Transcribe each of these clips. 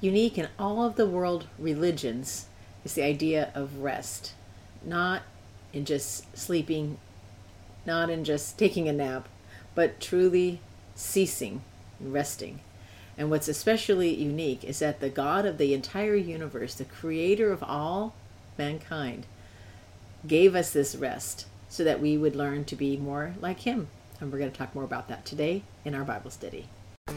unique in all of the world religions is the idea of rest, not in just sleeping, not in just taking a nap, but truly ceasing and resting. And what's especially unique is that the God of the entire universe, the creator of all mankind, gave us this rest so that we would learn to be more like Him. And we're going to talk more about that today in our Bible study.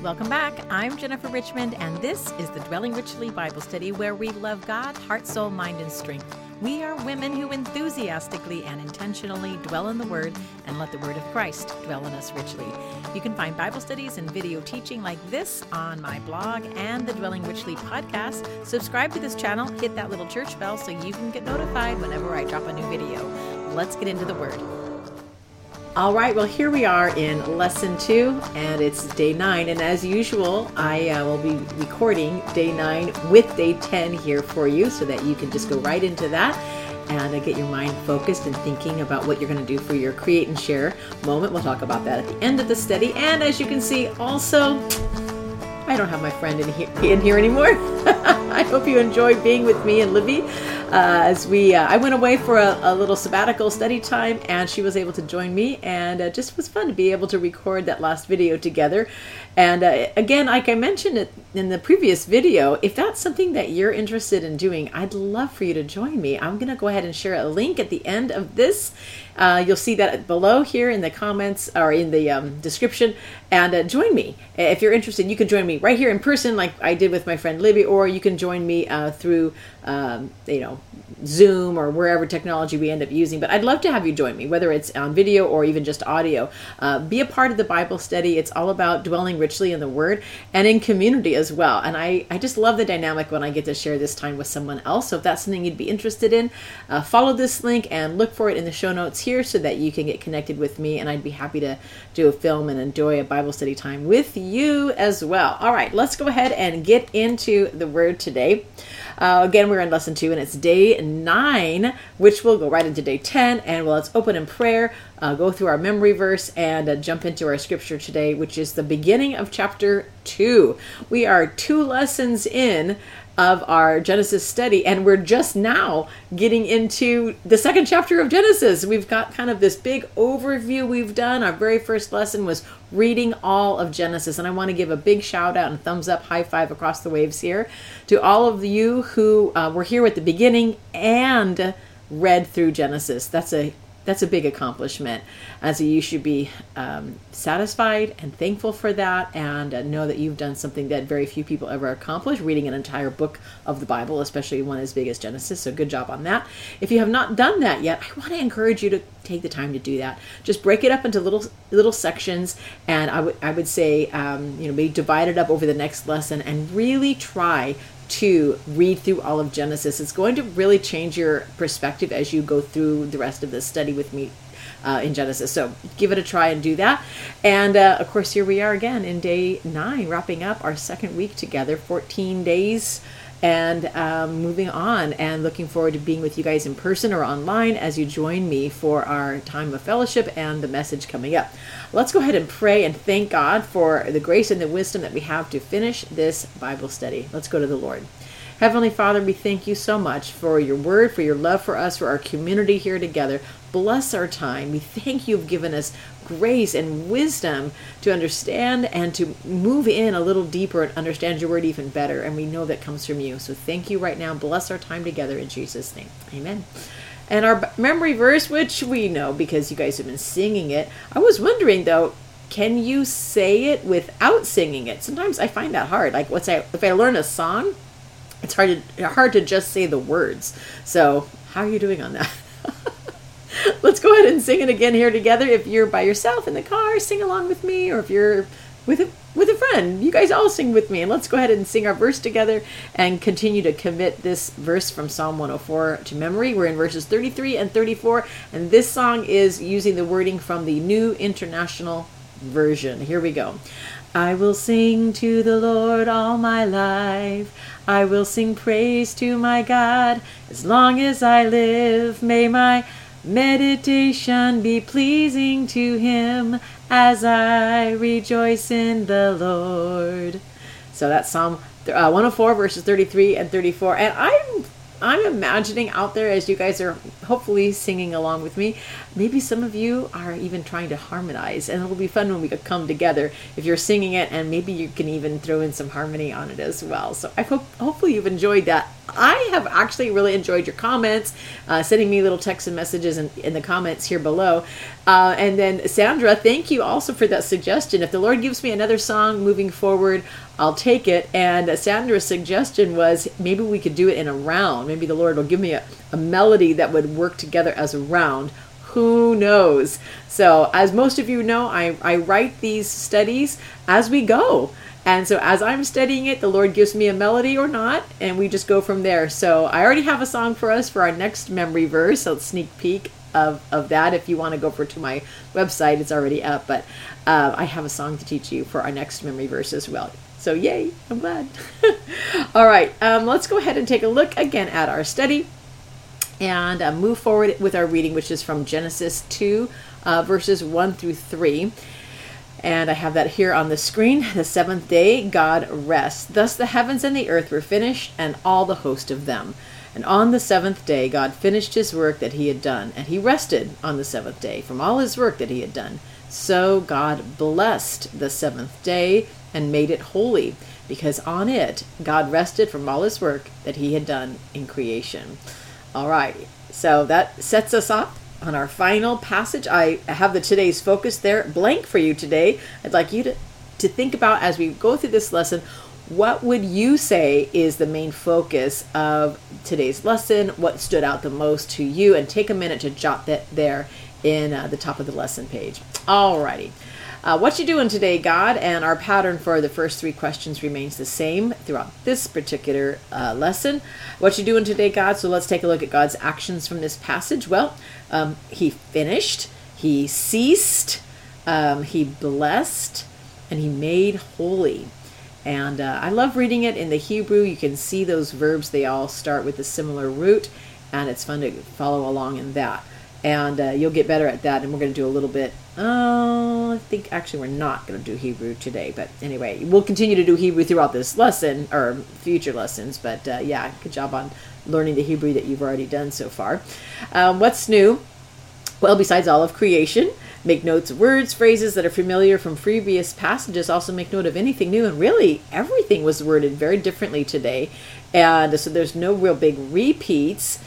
Welcome back. I'm Jennifer Richmond, and this is the Dwelling Richly Bible Study where we love God, heart, soul, mind, and strength. We are women who enthusiastically and intentionally dwell in the Word and let the Word of Christ dwell in us richly. You can find Bible studies and video teaching like this on my blog and the Dwelling Richly podcast. Subscribe to this channel, hit that little church bell so you can get notified whenever I drop a new video. Let's get into the Word. All right, well, here we are in lesson two, and it's day nine. And as usual, I uh, will be recording day nine with day 10 here for you so that you can just go right into that and uh, get your mind focused and thinking about what you're going to do for your create and share moment. We'll talk about that at the end of the study. And as you can see, also, I don't have my friend in here, in here anymore. I hope you enjoy being with me and Libby as we uh, I went away for a, a, little sabbatical study time, and she was able to join me, and uh, just was fun to be able to record that last video together. And uh, again, like I mentioned it in the previous video, if that's something that you're interested in doing, I'd love for you to join me. I'm going to go ahead and share a link at the end of this. Uh, you'll see that below here in the comments or in the um, description. And uh, join me if you're interested. You can join me right here in person, like I did with my friend Libby, or you can join me uh, through, um, you know, Zoom or wherever technology we end up using. But I'd love to have you join me, whether it's on video or even just audio. Uh, be a part of the Bible study. It's all about dwelling richly in the Word and in community as well. And I, I just love the dynamic when I get to share this time with someone else. So if that's something you'd be interested in, uh, follow this link and look for it in the show notes here so that you can get connected with me. And I'd be happy to do a film and enjoy a Bible study time with you as well. All right, let's go ahead and get into the Word today. Uh, again, we're in lesson two, and it's day nine, which will go right into day 10. And well, let's open in prayer, uh, go through our memory verse, and uh, jump into our scripture today, which is the beginning of chapter two. We are two lessons in of our Genesis study, and we're just now getting into the second chapter of Genesis. We've got kind of this big overview we've done. Our very first lesson was reading all of Genesis, and I want to give a big shout out and thumbs up, high five across the waves here to all of you who uh, were here at the beginning and read through Genesis. That's a that's a big accomplishment. As you should be um, satisfied and thankful for that, and uh, know that you've done something that very few people ever accomplish reading an entire book of the Bible, especially one as big as Genesis. So, good job on that. If you have not done that yet, I want to encourage you to take the time to do that. Just break it up into little little sections, and I would I would say um, you know maybe divide it up over the next lesson, and really try to read through all of Genesis. It's going to really change your perspective as you go through the rest of this study with me uh, in Genesis. So give it a try and do that. And uh, of course, here we are again in day nine, wrapping up our second week together, 14 days and um, moving on and looking forward to being with you guys in person or online as you join me for our time of fellowship and the message coming up. Let's go ahead and pray and thank God for the grace and the wisdom that we have to finish this Bible study. Let's go to the Lord. Heavenly Father, we thank you so much for your word, for your love for us, for our community here together. Bless our time. We thank you have given us grace and wisdom to understand and to move in a little deeper and understand your word even better. And we know that comes from you. So thank you right now. Bless our time together in Jesus' name. Amen. And our memory verse, which we know because you guys have been singing it. I was wondering though, can you say it without singing it? Sometimes I find that hard. Like, what's I if I learn a song, it's hard to hard to just say the words. So, how are you doing on that? Let's go ahead and sing it again here together. If you're by yourself in the car, sing along with me, or if you're with a with a friend, you guys all sing with me, and let's go ahead and sing our verse together and continue to commit this verse from Psalm 104 to memory. We're in verses 33 and 34, and this song is using the wording from the New International Version. Here we go. I will sing to the Lord all my life. I will sing praise to my God as long as I live. May my Meditation be pleasing to him as I rejoice in the Lord. So that's Psalm uh, 104 verses 33 and 34. And I'm I'm imagining out there as you guys are hopefully singing along with me, maybe some of you are even trying to harmonize, and it'll be fun when we come together if you're singing it, and maybe you can even throw in some harmony on it as well. So I hope hopefully you've enjoyed that. I have actually really enjoyed your comments, uh, sending me little texts and messages in, in the comments here below. Uh, and then Sandra, thank you also for that suggestion. If the Lord gives me another song moving forward, I'll take it. And Sandra's suggestion was maybe we could do it in a round. Maybe the Lord will give me a, a melody that would work together as a round. Who knows? So, as most of you know, I, I write these studies as we go. And so, as I'm studying it, the Lord gives me a melody or not, and we just go from there. So, I already have a song for us for our next memory verse. So, sneak peek of, of that. If you want to go over to my website, it's already up. But uh, I have a song to teach you for our next memory verse as well. So, yay, I'm glad. All right, um, let's go ahead and take a look again at our study and uh, move forward with our reading, which is from Genesis 2, uh, verses 1 through 3. And I have that here on the screen. The seventh day, God rests. Thus the heavens and the earth were finished, and all the host of them. And on the seventh day, God finished his work that he had done, and he rested on the seventh day from all his work that he had done. So God blessed the seventh day and made it holy, because on it God rested from all his work that he had done in creation. All right, so that sets us up on our final passage. I have the today's focus there blank for you today. I'd like you to, to think about as we go through this lesson what would you say is the main focus of today's lesson? What stood out the most to you? And take a minute to jot that there in uh, the top of the lesson page. Alrighty. Uh, what you doing today, God? And our pattern for the first three questions remains the same throughout this particular uh, lesson. What you doing today, God? So let's take a look at God's actions from this passage. Well, um, He finished, He ceased, um, He blessed, and He made holy. And uh, I love reading it in the Hebrew. You can see those verbs; they all start with a similar root, and it's fun to follow along in that and uh, you'll get better at that. And we're going to do a little bit. Oh, I think actually we're not going to do Hebrew today, but anyway, we'll continue to do Hebrew throughout this lesson or future lessons. But uh, yeah, good job on learning the Hebrew that you've already done so far. Um, what's new? Well, besides all of creation, make notes of words, phrases that are familiar from previous passages. Also, make note of anything new. And really, everything was worded very differently today. And so there's no real big repeats.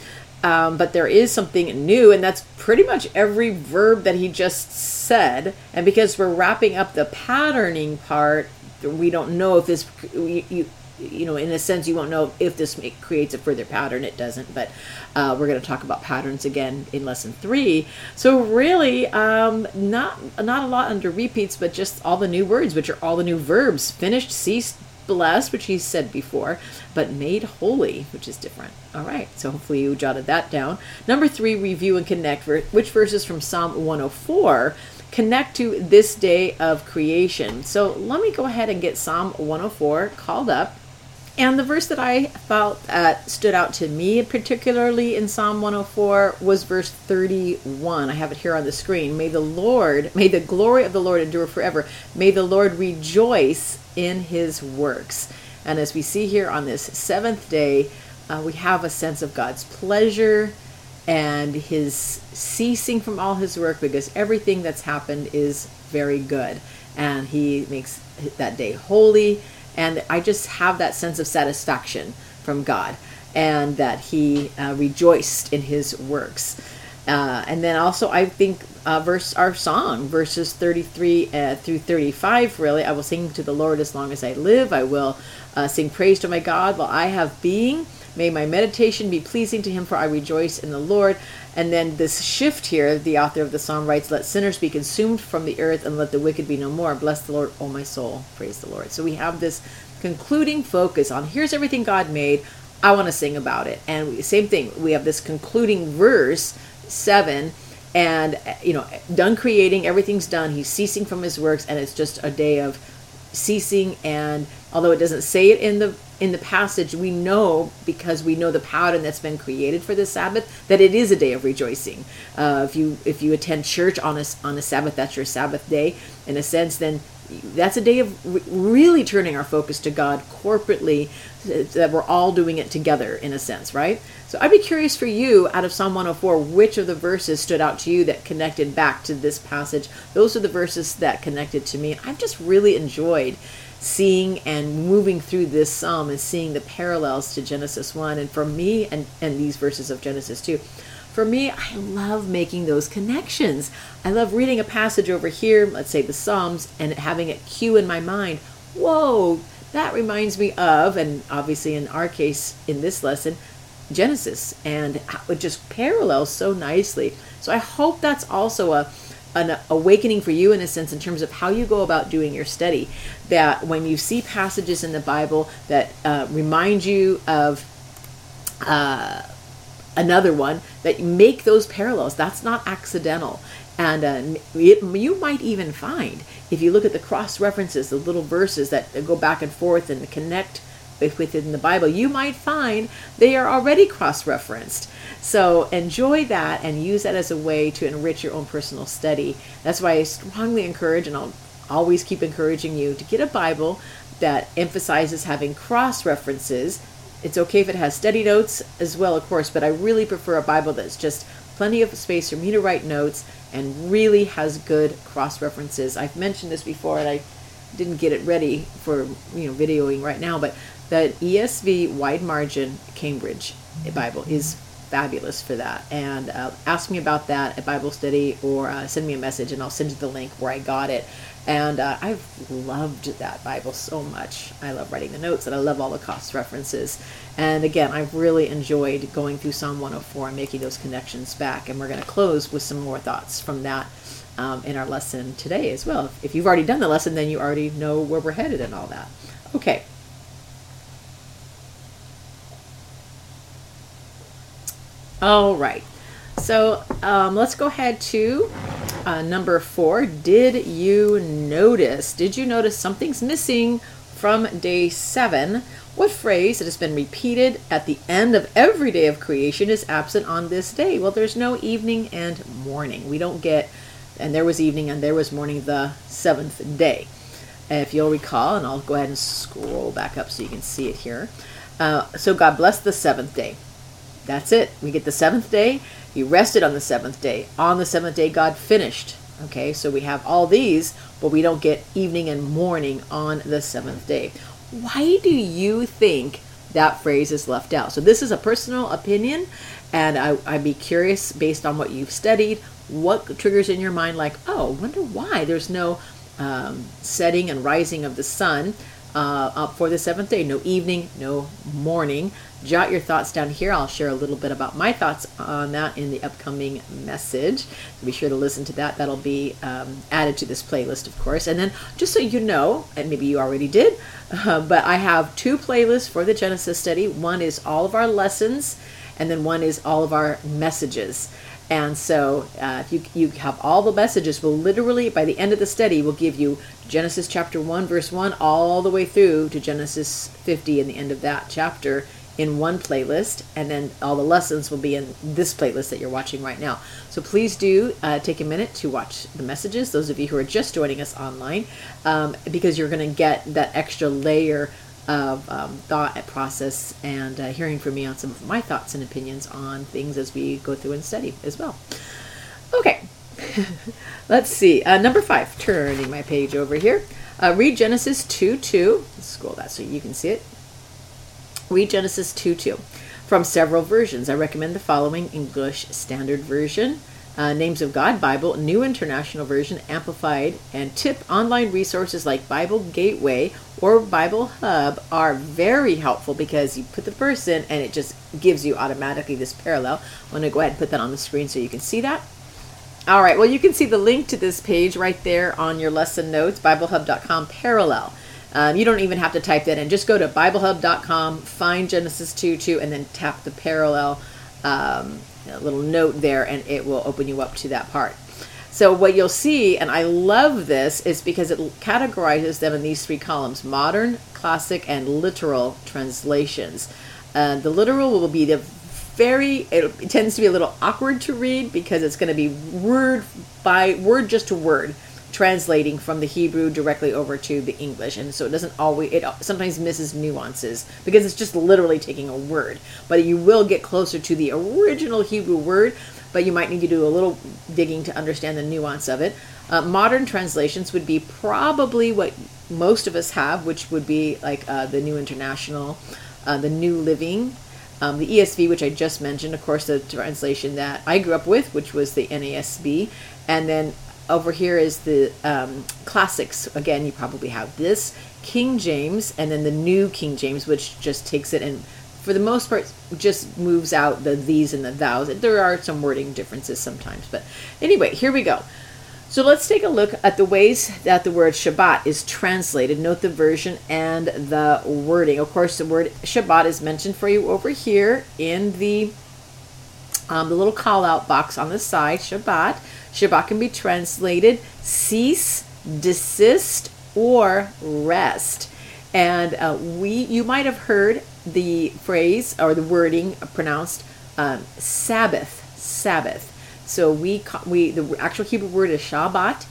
Um, but there is something new, and that's pretty much every verb that he just said. And because we're wrapping up the patterning part, we don't know if this, you, you, you know, in a sense, you won't know if this creates a further pattern. It doesn't, but uh, we're going to talk about patterns again in lesson three. So really, um, not not a lot under repeats, but just all the new words, which are all the new verbs: finished, ceased, blessed, which he said before, but made holy, which is different. All right, so hopefully you jotted that down. Number three, review and connect. Which verses from Psalm 104 connect to this day of creation? So let me go ahead and get Psalm 104 called up. And the verse that I felt uh, stood out to me, particularly in Psalm 104, was verse 31. I have it here on the screen. May the Lord, may the glory of the Lord endure forever. May the Lord rejoice in his works. And as we see here on this seventh day, uh, we have a sense of God's pleasure and his ceasing from all his work because everything that's happened is very good. And he makes that day holy. And I just have that sense of satisfaction from God and that he uh, rejoiced in his works. Uh, and then also, I think uh, verse our song, verses 33 uh, through 35, really, I will sing to the Lord as long as I live. I will uh, sing praise to my God while I have being. May my meditation be pleasing to him, for I rejoice in the Lord. And then this shift here, the author of the psalm writes, Let sinners be consumed from the earth, and let the wicked be no more. Bless the Lord, O my soul. Praise the Lord. So we have this concluding focus on here's everything God made. I want to sing about it. And same thing, we have this concluding verse 7 and you know done creating everything's done he's ceasing from his works and it's just a day of ceasing and although it doesn't say it in the in the passage we know because we know the pattern that's been created for the sabbath that it is a day of rejoicing uh, if you if you attend church on a on a sabbath that's your sabbath day in a sense then that's a day of re- really turning our focus to God corporately, that we're all doing it together in a sense, right? So I'd be curious for you, out of Psalm 104, which of the verses stood out to you that connected back to this passage? Those are the verses that connected to me. I've just really enjoyed seeing and moving through this psalm and seeing the parallels to Genesis 1 and for me and, and these verses of Genesis 2 for me, I love making those connections. I love reading a passage over here, let's say the Psalms, and having it cue in my mind. Whoa, that reminds me of, and obviously in our case in this lesson, Genesis, and it just parallels so nicely. So I hope that's also a an awakening for you in a sense in terms of how you go about doing your study. That when you see passages in the Bible that uh, remind you of uh, another one that make those parallels. That's not accidental. And uh, it, you might even find, if you look at the cross references, the little verses that go back and forth and connect within the Bible, you might find they are already cross referenced. So enjoy that and use that as a way to enrich your own personal study. That's why I strongly encourage, and I'll always keep encouraging you to get a Bible that emphasizes having cross references it's okay if it has study notes as well, of course, but I really prefer a Bible that's just plenty of space for me to write notes and really has good cross references. I've mentioned this before and I didn't get it ready for you know videoing right now, but the ESV wide margin Cambridge Bible is fabulous for that. And uh, ask me about that at Bible study or uh, send me a message and I'll send you the link where I got it. And uh, I've loved that Bible so much. I love writing the notes and I love all the cross references. And again, I've really enjoyed going through Psalm 104 and making those connections back. And we're going to close with some more thoughts from that um, in our lesson today as well. If you've already done the lesson, then you already know where we're headed and all that. Okay. All right. So um, let's go ahead to uh, number four. Did you notice? Did you notice something's missing from day seven? What phrase that has been repeated at the end of every day of creation is absent on this day? Well, there's no evening and morning. We don't get, and there was evening and there was morning the seventh day. If you'll recall, and I'll go ahead and scroll back up so you can see it here. Uh, so God blessed the seventh day. That's it. We get the seventh day. He rested on the seventh day. On the seventh day, God finished. Okay, so we have all these, but we don't get evening and morning on the seventh day. Why do you think that phrase is left out? So, this is a personal opinion, and I, I'd be curious based on what you've studied, what triggers in your mind, like, oh, wonder why there's no um, setting and rising of the sun uh, up for the seventh day. No evening, no morning. Jot your thoughts down here. I'll share a little bit about my thoughts on that in the upcoming message. So be sure to listen to that. That'll be um, added to this playlist, of course. And then, just so you know, and maybe you already did, uh, but I have two playlists for the Genesis study. One is all of our lessons, and then one is all of our messages. And so, uh, if you, you have all the messages, will literally, by the end of the study, will give you Genesis chapter 1, verse 1, all the way through to Genesis 50 and the end of that chapter in one playlist. And then all the lessons will be in this playlist that you're watching right now. So please do uh, take a minute to watch the messages, those of you who are just joining us online, um, because you're going to get that extra layer of um, thought process and uh, hearing from me on some of my thoughts and opinions on things as we go through and study as well. Okay, let's see. Uh, number five, turning my page over here. Uh, read Genesis 2 2. Let's scroll that so you can see it. Read Genesis 2 2 from several versions. I recommend the following English Standard Version, uh, Names of God Bible, New International Version, Amplified, and tip online resources like Bible Gateway or Bible Hub are very helpful because you put the verse in and it just gives you automatically this parallel. I'm going to go ahead and put that on the screen so you can see that. All right, well, you can see the link to this page right there on your lesson notes, BibleHub.com parallel. Um, you don't even have to type that in. Just go to BibleHub.com, find Genesis 2 2, and then tap the parallel um, little note there, and it will open you up to that part. So what you'll see, and I love this, is because it categorizes them in these three columns: modern, classic, and literal translations. Uh, the literal will be the very it, it, tends to be a little awkward to read because it's going to be word by word just to word translating from the Hebrew directly over to the English, and so it doesn't always. It sometimes misses nuances because it's just literally taking a word. But you will get closer to the original Hebrew word, but you might need to do a little digging to understand the nuance of it. Uh, modern translations would be probably what most of us have, which would be like uh, the New International, uh, the New Living, um, the ESV, which I just mentioned, of course, the translation that I grew up with, which was the NASB, and then over here is the um, classics. Again, you probably have this King James, and then the New King James, which just takes it and, for the most part, just moves out the these and the thous. There are some wording differences sometimes, but anyway, here we go. So let's take a look at the ways that the word Shabbat is translated. Note the version and the wording. Of course, the word Shabbat is mentioned for you over here in the um, the little call out box on the side. Shabbat. Shabbat can be translated cease, desist, or rest. And uh, we, you might have heard the phrase or the wording pronounced um, Sabbath. Sabbath. So we we the actual Hebrew word is Shabbat,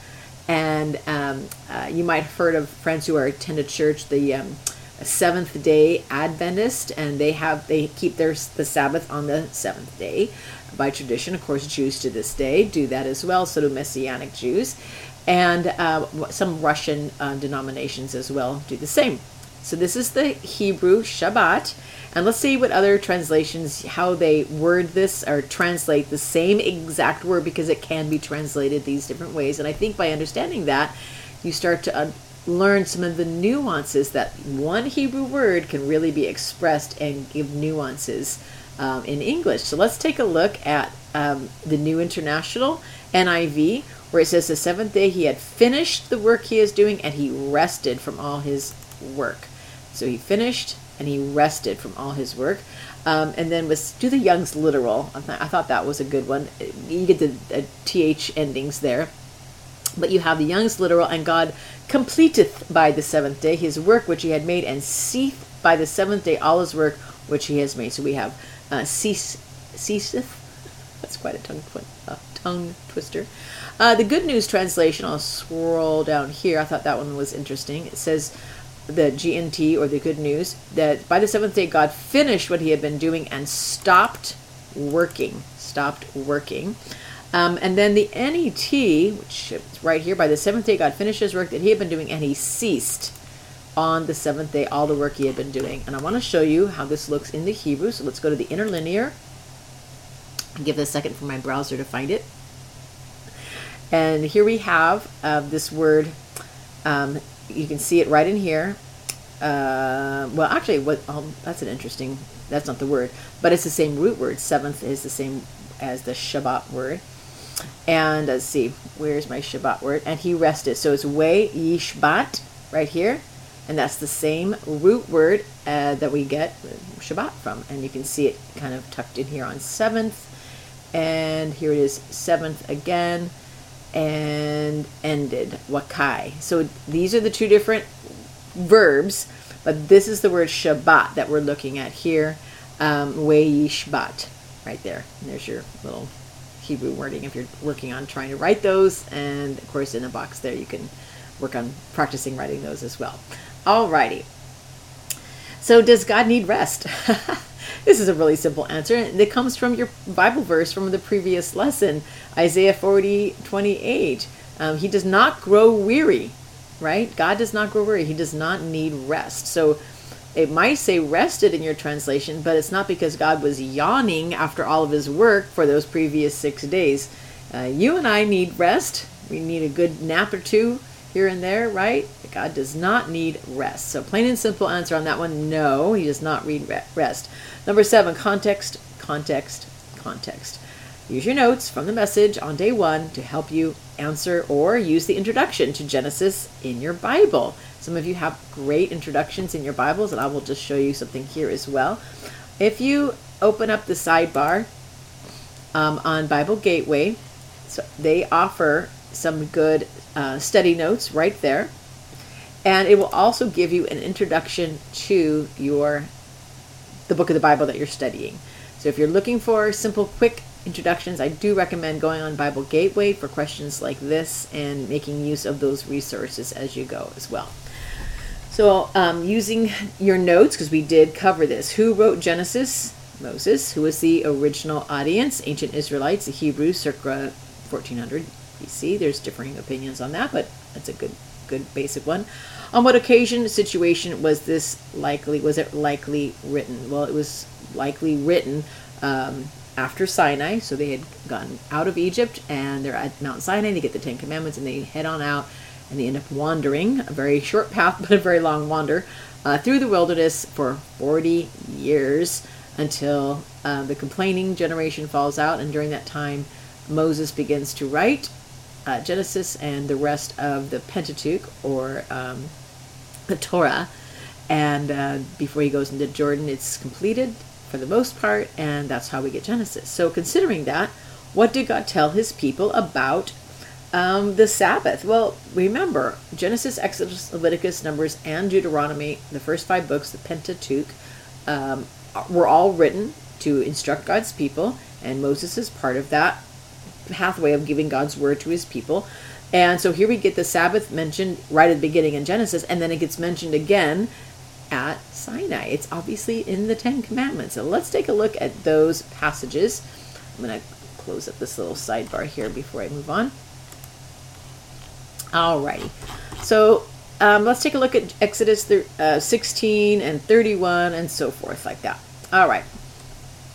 and um, uh, you might have heard of friends who are attended church the um, Seventh Day Adventist, and they have they keep their the Sabbath on the seventh day by tradition. Of course, Jews to this day do that as well. So do Messianic Jews, and uh, some Russian uh, denominations as well do the same. So this is the Hebrew Shabbat. And let's see what other translations, how they word this or translate the same exact word because it can be translated these different ways. And I think by understanding that, you start to learn some of the nuances that one Hebrew word can really be expressed and give nuances um, in English. So let's take a look at um, the New International NIV, where it says the seventh day he had finished the work he is doing and he rested from all his work. So he finished and he rested from all his work. Um, and then was do the Young's literal. I thought that was a good one. You get the th endings there, but you have the Young's literal, and God completeth by the seventh day his work which he had made, and ceaseth by the seventh day all his work which he has made. So we have uh, cease, ceaseth. That's quite a tongue, uh, tongue twister. Uh, the Good News translation. I'll scroll down here. I thought that one was interesting. It says the GNT or the good news that by the seventh day God finished what he had been doing and stopped working. Stopped working. Um, and then the NET, which is right here, by the seventh day God finished his work that he had been doing and he ceased on the seventh day all the work he had been doing. And I want to show you how this looks in the Hebrew. So let's go to the interlinear. Give it a second for my browser to find it. And here we have uh, this word um, you can see it right in here. Uh, well, actually, what? Oh, that's an interesting. That's not the word, but it's the same root word. Seventh is the same as the Shabbat word. And let's see, where's my Shabbat word? And he rested. So it's way yishbat right here, and that's the same root word uh, that we get Shabbat from. And you can see it kind of tucked in here on seventh, and here it is seventh again and ended, wakai. So these are the two different verbs, but this is the word Shabbat that we're looking at here. Um, Yishbat, right there. And there's your little Hebrew wording if you're working on trying to write those. And of course, in the box there, you can work on practicing writing those as well. Alrighty. So, does God need rest? This is a really simple answer. It comes from your Bible verse from the previous lesson, Isaiah 40, 28. Um, he does not grow weary, right? God does not grow weary. He does not need rest. So it might say rested in your translation, but it's not because God was yawning after all of his work for those previous six days. Uh, you and I need rest. We need a good nap or two here and there, right? God does not need rest. So, plain and simple answer on that one no, he does not need rest. Number seven, context, context, context. Use your notes from the message on day one to help you answer or use the introduction to Genesis in your Bible. Some of you have great introductions in your Bibles, and I will just show you something here as well. If you open up the sidebar um, on Bible Gateway, so they offer some good uh, study notes right there. And it will also give you an introduction to your the book of the Bible that you're studying. So if you're looking for simple, quick introductions, I do recommend going on Bible Gateway for questions like this and making use of those resources as you go as well. So, um, using your notes, because we did cover this, who wrote Genesis? Moses, who was the original audience, ancient Israelites, the Hebrews, circa 1400 BC. There's differing opinions on that, but that's a good, good basic one. On what occasion, situation was this likely? Was it likely written? Well, it was likely written um, after Sinai. So they had gotten out of Egypt and they're at Mount Sinai. They get the Ten Commandments and they head on out and they end up wandering a very short path, but a very long wander uh, through the wilderness for 40 years until uh, the complaining generation falls out. And during that time, Moses begins to write uh, Genesis and the rest of the Pentateuch or um, the Torah. And uh, before he goes into Jordan, it's completed for the most part, and that's how we get Genesis. So, considering that, what did God tell his people about um, the Sabbath? Well, remember Genesis, Exodus, Leviticus, Numbers, and Deuteronomy, the first five books, the Pentateuch, um, were all written to instruct God's people, and Moses is part of that pathway of giving God's word to his people. And so here we get the Sabbath mentioned right at the beginning in Genesis, and then it gets mentioned again at Sinai. It's obviously in the Ten Commandments. So let's take a look at those passages. I'm going to close up this little sidebar here before I move on. Alrighty. So um, let's take a look at Exodus uh, 16 and 31 and so forth, like that. All right.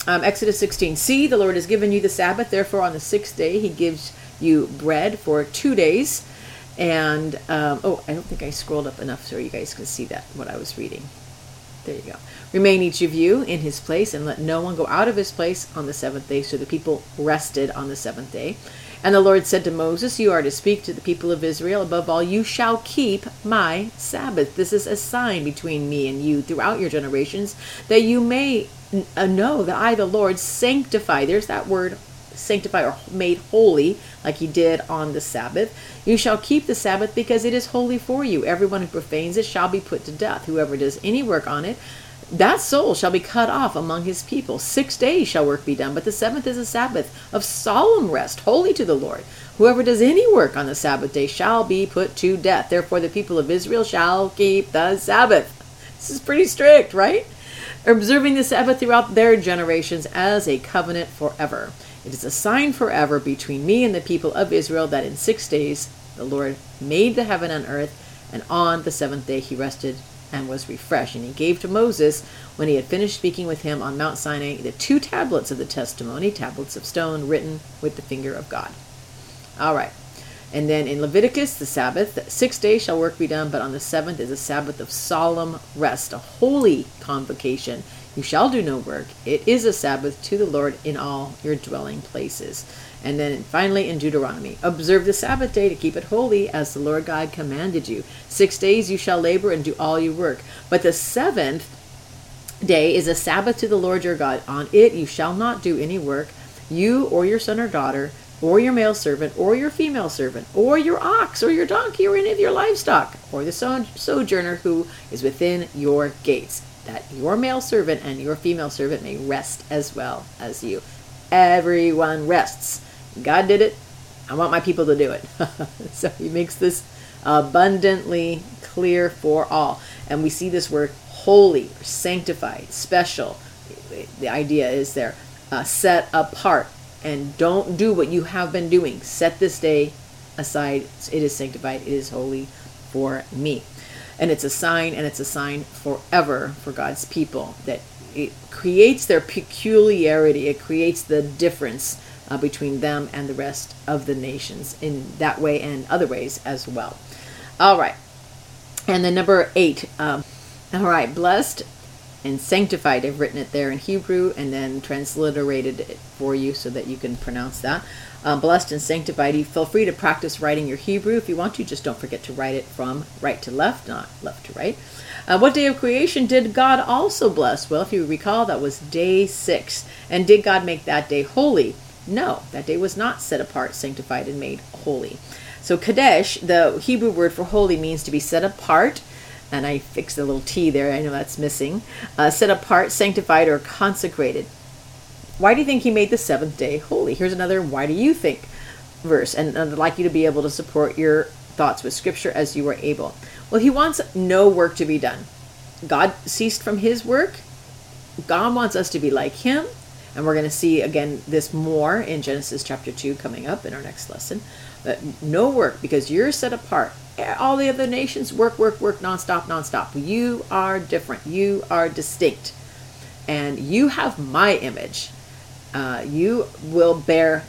Um, Exodus 16. See, the Lord has given you the Sabbath. Therefore, on the sixth day, he gives you bread for two days. And, um, oh, I don't think I scrolled up enough so you guys can see that, what I was reading. There you go. Remain each of you in his place, and let no one go out of his place on the seventh day. So the people rested on the seventh day. And the Lord said to Moses, You are to speak to the people of Israel. Above all, you shall keep my Sabbath. This is a sign between me and you throughout your generations, that you may uh, know that I, the Lord, sanctify. There's that word sanctify or made holy, like he did on the Sabbath. You shall keep the Sabbath because it is holy for you. Everyone who profanes it shall be put to death. Whoever does any work on it, that soul shall be cut off among his people. Six days shall work be done, but the seventh is a Sabbath of solemn rest, holy to the Lord. Whoever does any work on the Sabbath day shall be put to death. Therefore, the people of Israel shall keep the Sabbath. This is pretty strict, right? Observing the Sabbath throughout their generations as a covenant forever. It is a sign forever between me and the people of Israel that in six days the Lord made the heaven and earth, and on the seventh day he rested and was refreshed. And he gave to Moses, when he had finished speaking with him on Mount Sinai, the two tablets of the testimony, tablets of stone written with the finger of God. All right. And then in Leviticus, the Sabbath, six days shall work be done, but on the seventh is a Sabbath of solemn rest, a holy convocation. You shall do no work. It is a Sabbath to the Lord in all your dwelling places. And then finally in Deuteronomy, observe the Sabbath day to keep it holy as the Lord God commanded you. Six days you shall labor and do all your work. But the seventh day is a Sabbath to the Lord your God. On it you shall not do any work, you or your son or daughter, or your male servant, or your female servant, or your ox, or your donkey, or any of your livestock, or the sojourner who is within your gates, that your male servant and your female servant may rest as well as you. Everyone rests God did it. I want my people to do it. so he makes this abundantly clear for all. And we see this word holy, sanctified, special. The idea is there uh, set apart. And don't do what you have been doing. Set this day aside. It is sanctified. It is holy for me. And it's a sign, and it's a sign forever for God's people that it creates their peculiarity. It creates the difference uh, between them and the rest of the nations in that way and other ways as well. All right. And then number eight. Um, all right. Blessed and sanctified. I've written it there in Hebrew and then transliterated it for you so that you can pronounce that. Um, blessed and sanctified. You feel free to practice writing your Hebrew if you want to. Just don't forget to write it from right to left, not left to right. Uh, what day of creation did God also bless? Well, if you recall, that was day six. And did God make that day holy? No, that day was not set apart, sanctified, and made holy. So Kadesh, the Hebrew word for holy, means to be set apart. And I fixed a little T there. I know that's missing. Uh, set apart, sanctified, or consecrated. Why do you think he made the seventh day holy? Here's another why do you think verse. And I'd like you to be able to support your thoughts with scripture as you are able. Well, he wants no work to be done. God ceased from his work. God wants us to be like him. And we're going to see again this more in Genesis chapter 2 coming up in our next lesson. But no work because you're set apart. All the other nations work, work, work, nonstop, nonstop. You are different. You are distinct. And you have my image. Uh, you will bear,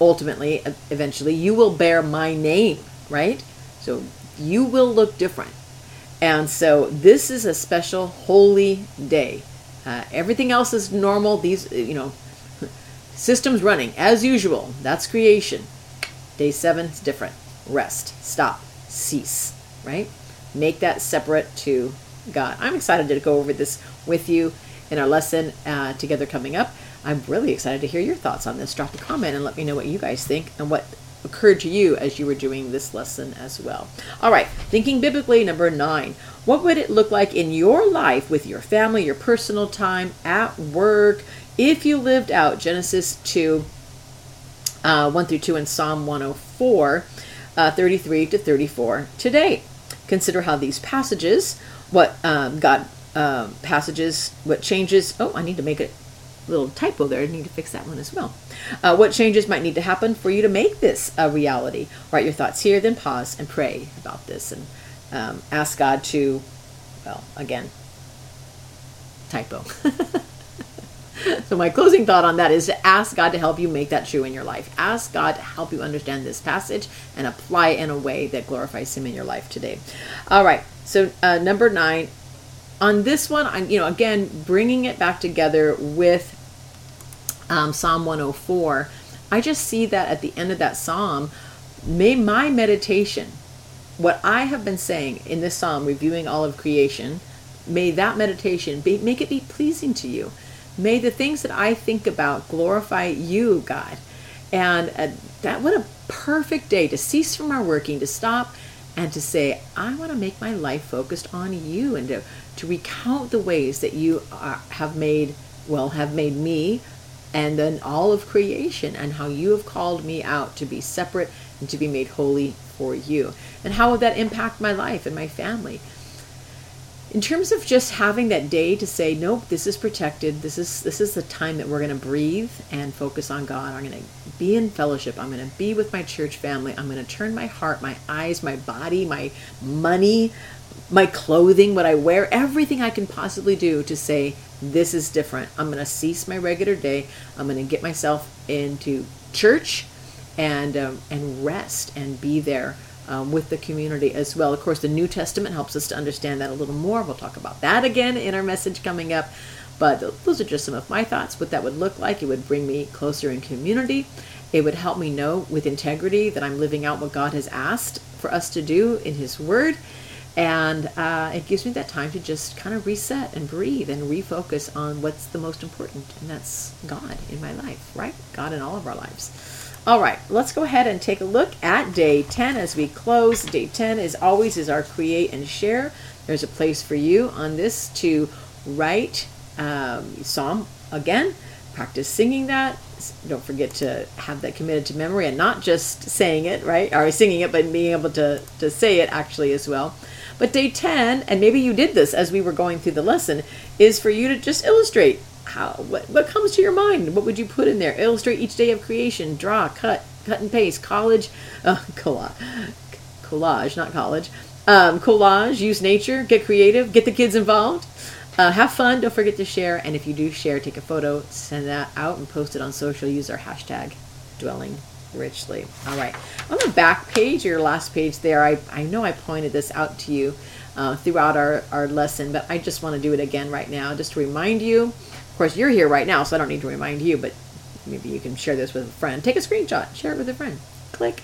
ultimately, eventually, you will bear my name, right? So you will look different. And so this is a special holy day. Uh, everything else is normal. These, you know, systems running as usual. That's creation. Day seven is different. Rest, stop, cease, right? Make that separate to God. I'm excited to go over this with you in our lesson uh, together coming up. I'm really excited to hear your thoughts on this. Drop a comment and let me know what you guys think and what occurred to you as you were doing this lesson as well. All right, thinking biblically, number nine. What would it look like in your life with your family, your personal time, at work, if you lived out Genesis 2, uh, 1 through 2, and Psalm 104, uh, 33 to 34 today? Consider how these passages, what um, God um, passages, what changes. Oh, I need to make it little typo there. I need to fix that one as well. Uh, what changes might need to happen for you to make this a reality? Write your thoughts here, then pause and pray about this and um, ask God to, well, again, typo. so my closing thought on that is to ask God to help you make that true in your life. Ask God to help you understand this passage and apply it in a way that glorifies Him in your life today. All right. So uh, number nine, on this one, I'm you know again bringing it back together with um, Psalm 104, I just see that at the end of that psalm, may my meditation, what I have been saying in this psalm, reviewing all of creation, may that meditation be, make it be pleasing to you. May the things that I think about glorify you, God. And uh, that what a perfect day to cease from our working, to stop and to say, I want to make my life focused on you and to, to recount the ways that you are, have made, well, have made me and then all of creation and how you have called me out to be separate and to be made holy for you. And how would that impact my life and my family? In terms of just having that day to say, nope, this is protected. This is this is the time that we're going to breathe and focus on God. I'm going to be in fellowship. I'm going to be with my church family. I'm going to turn my heart, my eyes, my body, my money, my clothing, what I wear, everything I can possibly do to say, this is different. I'm going to cease my regular day. I'm going to get myself into church and um, and rest and be there um, with the community as well. Of course, the New Testament helps us to understand that a little more. We'll talk about that again in our message coming up. But those are just some of my thoughts. What that would look like, it would bring me closer in community. It would help me know with integrity that I'm living out what God has asked for us to do in His Word and uh, it gives me that time to just kind of reset and breathe and refocus on what's the most important, and that's God in my life, right? God in all of our lives. All right, let's go ahead and take a look at day 10 as we close. Day 10 is always is our create and share. There's a place for you on this to write um, Psalm again, practice singing that. Don't forget to have that committed to memory and not just saying it, right? Or singing it, but being able to, to say it actually as well. But day 10, and maybe you did this as we were going through the lesson, is for you to just illustrate how what, what comes to your mind. What would you put in there? Illustrate each day of creation, draw, cut, cut and paste, college, uh, collage, collage, not college. Um, collage, use nature, get creative, get the kids involved. Uh, have fun. Don't forget to share. And if you do share, take a photo, send that out, and post it on social. Use our hashtag dwelling richly. All right. On the back page, your last page there, I, I know I pointed this out to you uh, throughout our, our lesson, but I just want to do it again right now just to remind you. Of course, you're here right now, so I don't need to remind you, but maybe you can share this with a friend. Take a screenshot, share it with a friend. Click.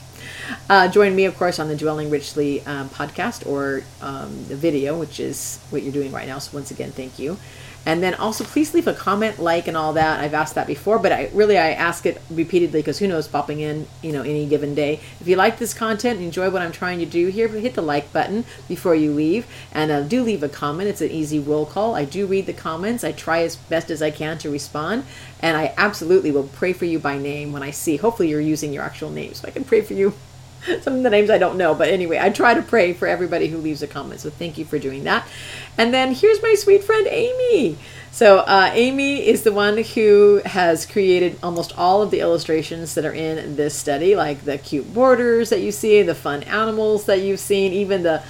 Uh, join me, of course, on the Dwelling Richly um, podcast or um, the video, which is what you're doing right now. So, once again, thank you. And then also, please leave a comment, like, and all that. I've asked that before, but I really I ask it repeatedly because who knows popping in, you know, any given day. If you like this content and enjoy what I'm trying to do here, hit the like button before you leave, and uh, do leave a comment. It's an easy roll call. I do read the comments. I try as best as I can to respond, and I absolutely will pray for you by name when I see. Hopefully, you're using your actual name, so I can pray for you some of the names I don't know, but anyway, I try to pray for everybody who leaves a comment. So thank you for doing that. And then here's my sweet friend Amy. So uh, Amy is the one who has created almost all of the illustrations that are in this study, like the cute borders that you see, the fun animals that you've seen, even the,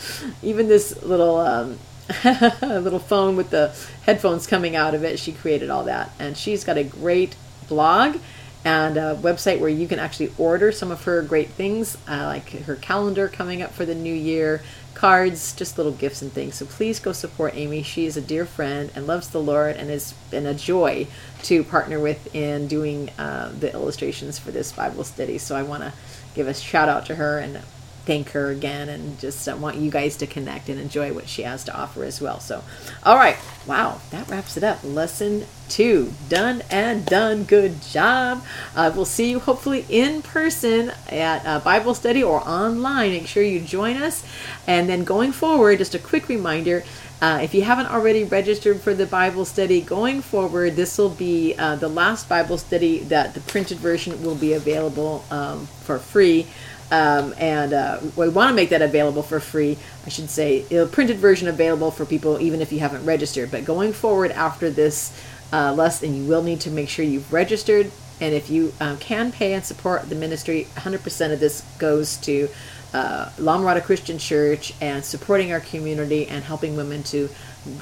even this little. Um, little phone with the headphones coming out of it. She created all that, and she's got a great blog and a website where you can actually order some of her great things, uh, like her calendar coming up for the new year, cards, just little gifts and things. So please go support Amy. She is a dear friend and loves the Lord and has been a joy to partner with in doing uh, the illustrations for this Bible study. So I want to give a shout out to her and thank her again and just uh, want you guys to connect and enjoy what she has to offer as well. So, all right, wow, that wraps it up. Lesson two done and done. Good job. Uh, we'll see you hopefully in person at uh, Bible study or online. Make sure you join us. And then going forward, just a quick reminder. Uh, if you haven't already registered for the Bible study, going forward, this will be uh, the last Bible study that the printed version will be available um, for free um, and uh, we want to make that available for free. I should say, a printed version available for people even if you haven't registered. But going forward after this uh, lesson, you will need to make sure you've registered. And if you um, can pay and support the ministry, 100% of this goes to uh, La Mirada Christian Church and supporting our community and helping women to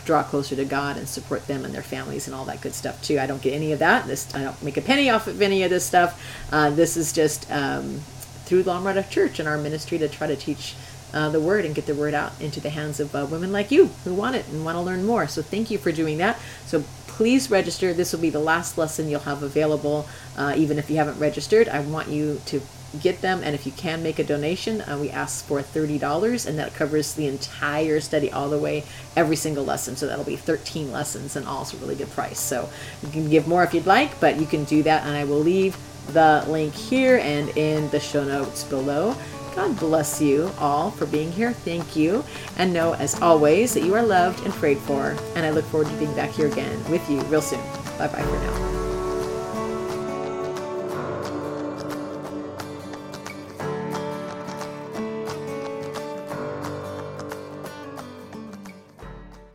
draw closer to God and support them and their families and all that good stuff too. I don't get any of that. This I don't make a penny off of any of this stuff. Uh, this is just um, through La Mirada Church and our ministry to try to teach uh, the word and get the word out into the hands of uh, women like you who want it and want to learn more. So thank you for doing that. So please register. This will be the last lesson you'll have available, uh, even if you haven't registered. I want you to get them, and if you can make a donation, uh, we ask for $30, and that covers the entire study all the way, every single lesson. So that'll be 13 lessons and all. It's a really good price. So you can give more if you'd like, but you can do that, and I will leave the link here and in the show notes below. God bless you all for being here. Thank you. And know, as always, that you are loved and prayed for. And I look forward to being back here again with you real soon. Bye bye for now.